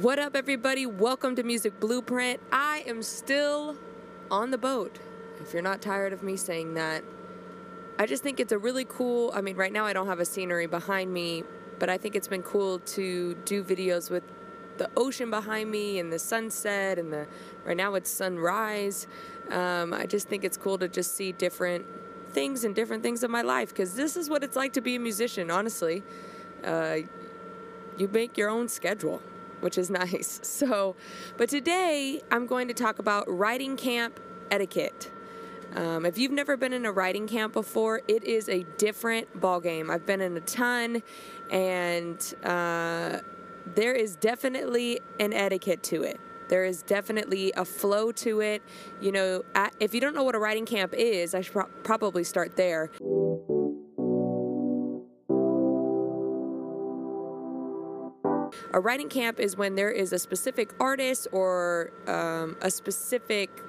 What up, everybody? Welcome to Music Blueprint. I am still on the boat. If you're not tired of me saying that, I just think it's a really cool. I mean, right now I don't have a scenery behind me, but I think it's been cool to do videos with the ocean behind me and the sunset and the right now it's sunrise. Um, I just think it's cool to just see different things and different things of my life because this is what it's like to be a musician. Honestly, uh, you make your own schedule which is nice. So, but today I'm going to talk about writing camp etiquette. Um, if you've never been in a writing camp before, it is a different ballgame. I've been in a ton, and uh, there is definitely an etiquette to it. There is definitely a flow to it. You know, if you don't know what a writing camp is, I should pro- probably start there. A writing camp is when there is a specific artist or um, a specific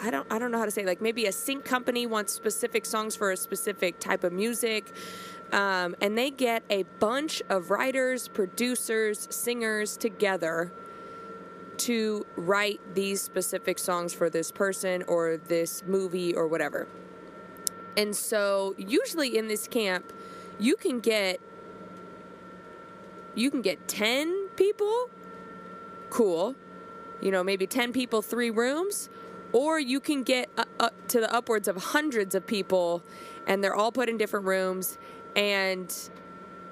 I don't I don't know how to say like maybe a sync company wants specific songs for a specific type of music. Um, and they get a bunch of writers, producers, singers together to write these specific songs for this person or this movie or whatever. And so usually in this camp, you can get you can get 10 people? Cool. You know maybe 10 people three rooms? Or you can get up to the upwards of hundreds of people and they're all put in different rooms and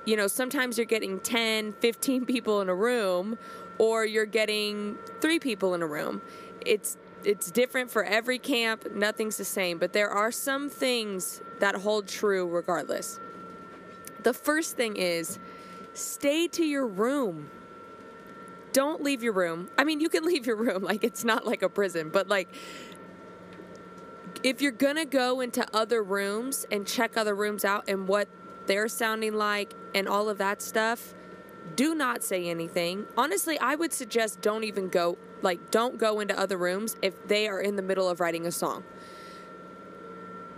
you know sometimes you're getting 10 15 people in a room or you're getting three people in a room. It's it's different for every camp nothing's the same but there are some things that hold true regardless. The first thing is stay to your room don't leave your room. I mean, you can leave your room, like it's not like a prison, but like if you're gonna go into other rooms and check other rooms out and what they're sounding like and all of that stuff, do not say anything. Honestly, I would suggest don't even go, like, don't go into other rooms if they are in the middle of writing a song.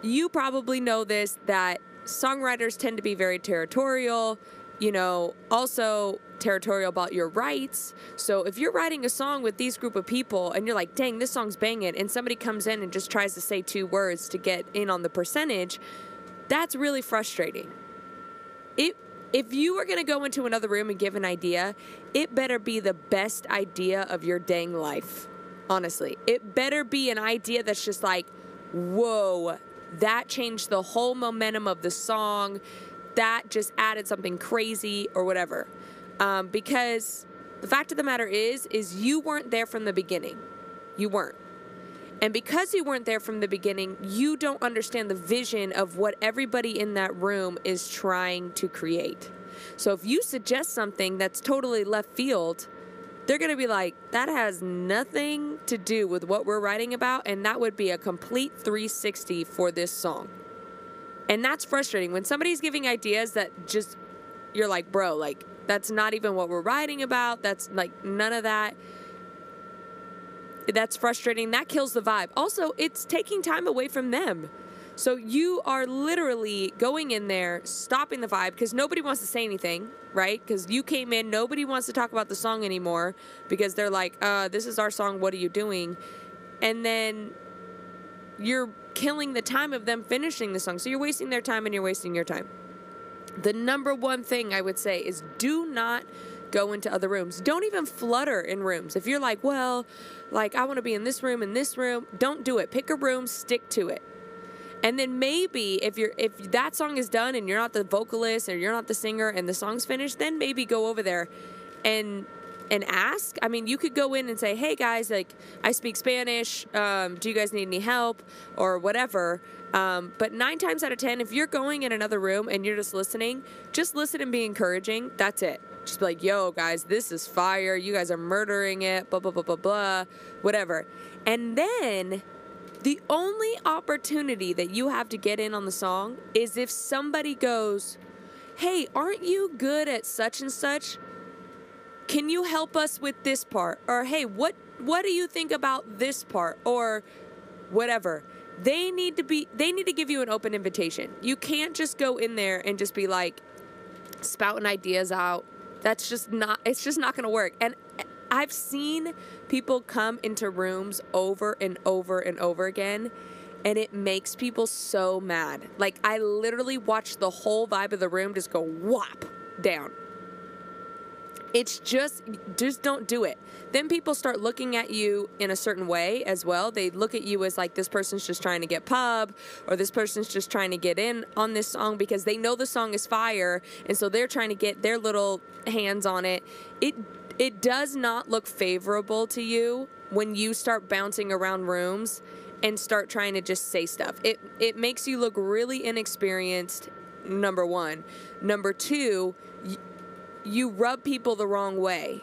You probably know this that songwriters tend to be very territorial you know, also territorial about your rights. So if you're writing a song with these group of people and you're like, dang, this song's banging, and somebody comes in and just tries to say two words to get in on the percentage, that's really frustrating. It if you are going to go into another room and give an idea, it better be the best idea of your dang life. Honestly, it better be an idea that's just like, whoa, that changed the whole momentum of the song that just added something crazy or whatever. Um, because the fact of the matter is, is you weren't there from the beginning. You weren't. And because you weren't there from the beginning, you don't understand the vision of what everybody in that room is trying to create. So if you suggest something that's totally left field, they're going to be like, that has nothing to do with what we're writing about, and that would be a complete 360 for this song. And that's frustrating when somebody's giving ideas that just you're like, bro, like that's not even what we're writing about. That's like none of that. That's frustrating. That kills the vibe. Also, it's taking time away from them. So you are literally going in there, stopping the vibe because nobody wants to say anything, right? Because you came in, nobody wants to talk about the song anymore because they're like, uh, this is our song, what are you doing? And then you're killing the time of them finishing the song. So you're wasting their time and you're wasting your time. The number one thing I would say is do not go into other rooms. Don't even flutter in rooms. If you're like, well, like I want to be in this room in this room, don't do it. Pick a room, stick to it. And then maybe if you're if that song is done and you're not the vocalist or you're not the singer and the song's finished, then maybe go over there and and ask. I mean, you could go in and say, "Hey guys, like I speak Spanish. Um, do you guys need any help or whatever?" Um, but nine times out of ten, if you're going in another room and you're just listening, just listen and be encouraging. That's it. Just be like, "Yo, guys, this is fire. You guys are murdering it." Blah blah blah blah blah. Whatever. And then the only opportunity that you have to get in on the song is if somebody goes, "Hey, aren't you good at such and such?" Can you help us with this part or hey what what do you think about this part or whatever they need to be they need to give you an open invitation you can't just go in there and just be like spouting ideas out. That's just not, it's just not going to work. And I've seen people come into rooms over and over and over again, and it makes people so mad. Like, I literally watched the whole vibe of the room just go whop down. It's just, just don't do it. Then people start looking at you in a certain way as well. They look at you as like this person's just trying to get pub, or this person's just trying to get in on this song because they know the song is fire, and so they're trying to get their little hands on it. It it does not look favorable to you when you start bouncing around rooms and start trying to just say stuff. It it makes you look really inexperienced. Number one, number two, y- you rub people the wrong way.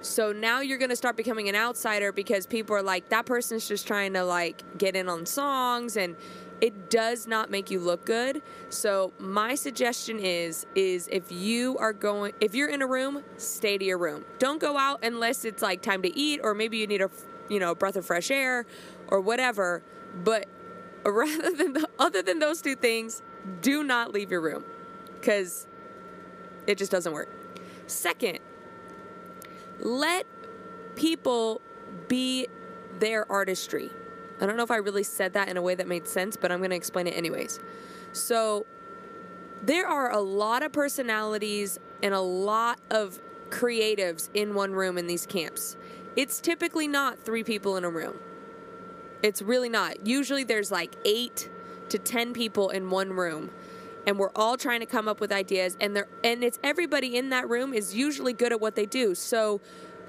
So now you're going to start becoming an outsider because people are like that person's just trying to like get in on songs and it does not make you look good. So my suggestion is is if you are going if you're in a room, stay to your room. Don't go out unless it's like time to eat or maybe you need a you know, breath of fresh air or whatever, but rather than the, other than those two things, do not leave your room cuz it just doesn't work. Second, let people be their artistry. I don't know if I really said that in a way that made sense, but I'm going to explain it anyways. So, there are a lot of personalities and a lot of creatives in one room in these camps. It's typically not three people in a room. It's really not. Usually there's like eight to 10 people in one room and we're all trying to come up with ideas and they're and it's everybody in that room is usually good at what they do. So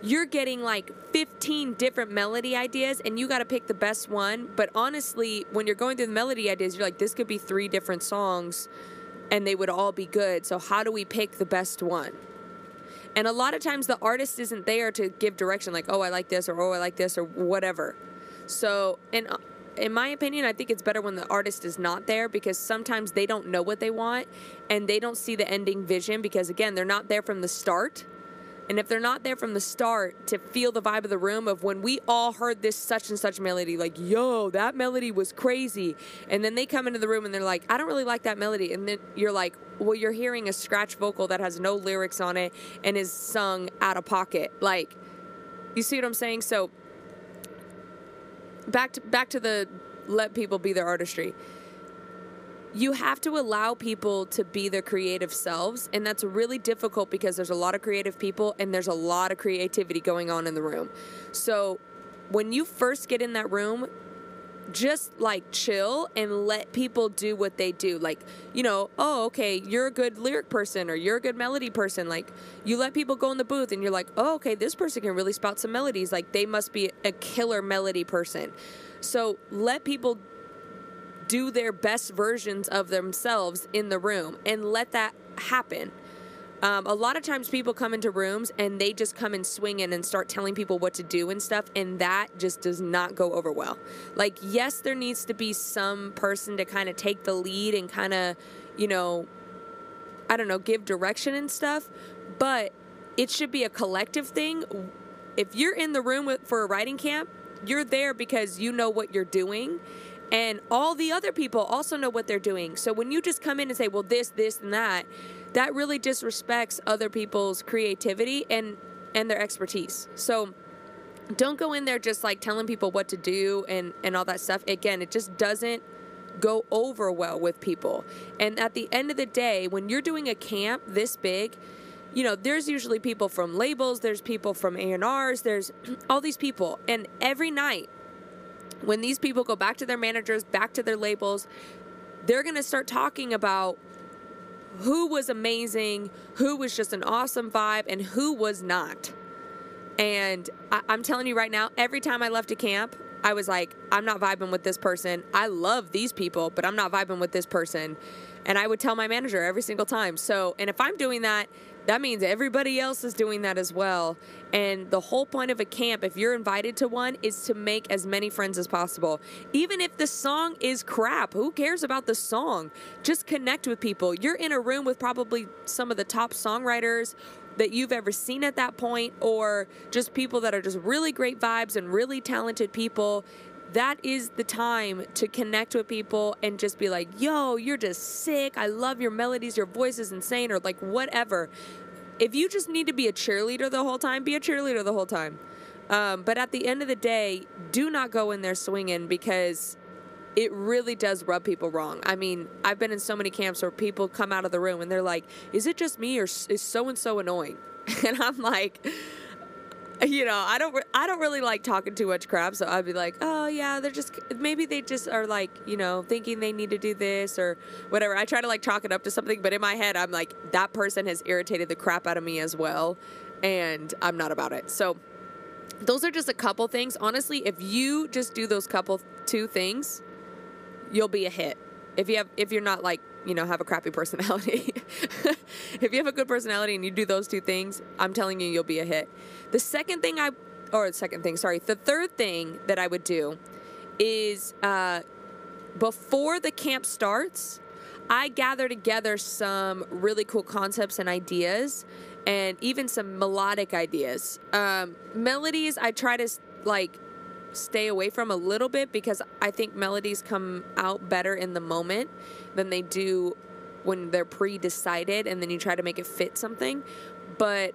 you're getting like 15 different melody ideas and you got to pick the best one. But honestly, when you're going through the melody ideas, you're like, this could be three different songs and they would all be good. So, how do we pick the best one? And a lot of times the artist isn't there to give direction, like, oh, I like this, or oh, I like this, or whatever. So, in, in my opinion, I think it's better when the artist is not there because sometimes they don't know what they want and they don't see the ending vision because, again, they're not there from the start. And if they're not there from the start to feel the vibe of the room of when we all heard this such and such melody, like, yo, that melody was crazy. And then they come into the room and they're like, I don't really like that melody. And then you're like, well, you're hearing a scratch vocal that has no lyrics on it and is sung out of pocket. Like, you see what I'm saying? So back to back to the let people be their artistry. You have to allow people to be their creative selves and that's really difficult because there's a lot of creative people and there's a lot of creativity going on in the room. So when you first get in that room just like chill and let people do what they do. Like you know oh okay you're a good lyric person or you're a good melody person. Like you let people go in the booth and you're like oh okay this person can really spout some melodies. Like they must be a killer melody person. So let people do their best versions of themselves in the room and let that happen. Um, a lot of times people come into rooms and they just come and swing in and start telling people what to do and stuff, and that just does not go over well. Like, yes, there needs to be some person to kind of take the lead and kind of, you know, I don't know, give direction and stuff, but it should be a collective thing. If you're in the room with, for a writing camp, you're there because you know what you're doing and all the other people also know what they're doing. So when you just come in and say, well, this, this, and that, that really disrespects other people's creativity and and their expertise. So don't go in there just like telling people what to do and and all that stuff. Again, it just doesn't go over well with people. And at the end of the day, when you're doing a camp this big, you know, there's usually people from labels, there's people from A&Rs, there's all these people. And every night when these people go back to their managers, back to their labels, they're going to start talking about who was amazing, who was just an awesome vibe, and who was not. And I- am telling you right now, every time I left a camp, I was like, I'm not vibing with this person. I love these people, but I'm not vibing with this person. And I would tell my manager every single time. So, and if I'm doing that, that means everybody else is doing that as well. And the whole point of a camp, if you're invited to one, is to make as many friends as possible. Even if the song is crap, who cares about the song? Just connect with people. You're in a room with probably some of the top songwriters that you've ever seen at that point, or just people that are just really great vibes and really talented people that is the time to connect with people and just be like, yo, you're just sick. I love your melodies. Your voice is insane, or like whatever. If you just need to be a cheerleader the whole time, be a cheerleader the whole time. Um, but at the end of the day, do not go in there swinging because it really does rub people wrong. I mean, I've been in so many camps where people come out of the room and they're like, "Is it just me or is so and so annoying?" And I'm like, you know, I don't, I don't really like talking too much crap. So I'd be like, "Oh yeah, they're just maybe they just are like, you know, thinking they need to do this or whatever." I try to like chalk it up to something, but in my head, I'm like, that person has irritated the crap out of me as well, and I'm not about it. So those are just a couple things. Honestly, if you just do those couple two things, you'll be a hit. If you have if you're not like, you know, have a crappy personality. if you have a good personality and you do those two things, I'm telling you you'll be a hit. The second thing I or the second thing, sorry, the third thing that I would do is uh before the camp starts, I gather together some really cool concepts and ideas and even some melodic ideas. Um, melodies, I try to like stay away from a little bit because I think melodies come out better in the moment than they do when they're pre decided and then you try to make it fit something. But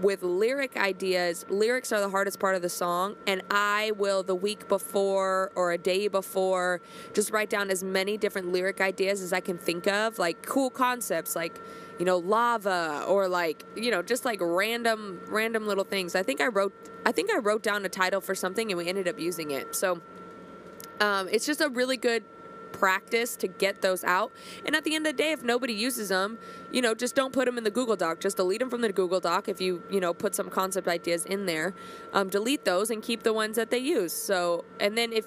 with lyric ideas, lyrics are the hardest part of the song, and I will the week before or a day before just write down as many different lyric ideas as I can think of, like cool concepts like you know lava or like you know just like random random little things. I think I wrote I think I wrote down a title for something and we ended up using it. So um, it's just a really good practice to get those out. And at the end of the day, if nobody uses them, you know, just don't put them in the Google Doc. Just delete them from the Google Doc if you, you know, put some concept ideas in there. Um, delete those and keep the ones that they use. So, and then if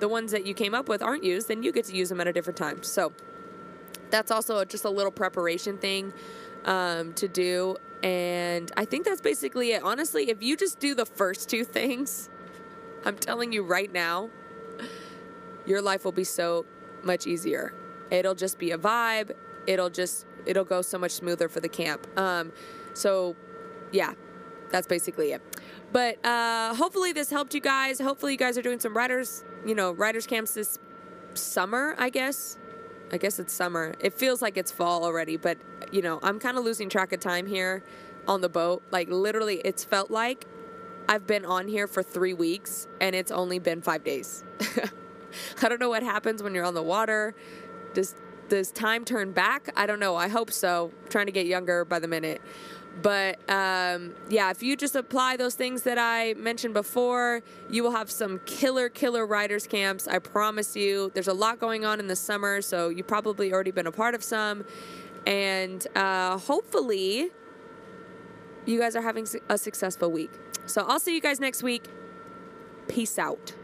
the ones that you came up with aren't used, then you get to use them at a different time. So that's also just a little preparation thing um, to do. And I think that's basically it. Honestly, if you just do the first two things, I'm telling you right now, your life will be so much easier. It'll just be a vibe. It'll just it'll go so much smoother for the camp. Um, so yeah, that's basically it. But uh, hopefully this helped you guys. Hopefully you guys are doing some writers, you know, writers camps this summer. I guess. I guess it's summer. It feels like it's fall already, but you know, I'm kind of losing track of time here on the boat. Like literally, it's felt like I've been on here for three weeks and it's only been five days. I don't know what happens when you're on the water. Does does time turn back? I don't know. I hope so. I'm trying to get younger by the minute. But um, yeah, if you just apply those things that I mentioned before, you will have some killer, killer writers camps. I promise you. There's a lot going on in the summer, so you've probably already been a part of some. And uh, hopefully, you guys are having a successful week. So I'll see you guys next week. Peace out.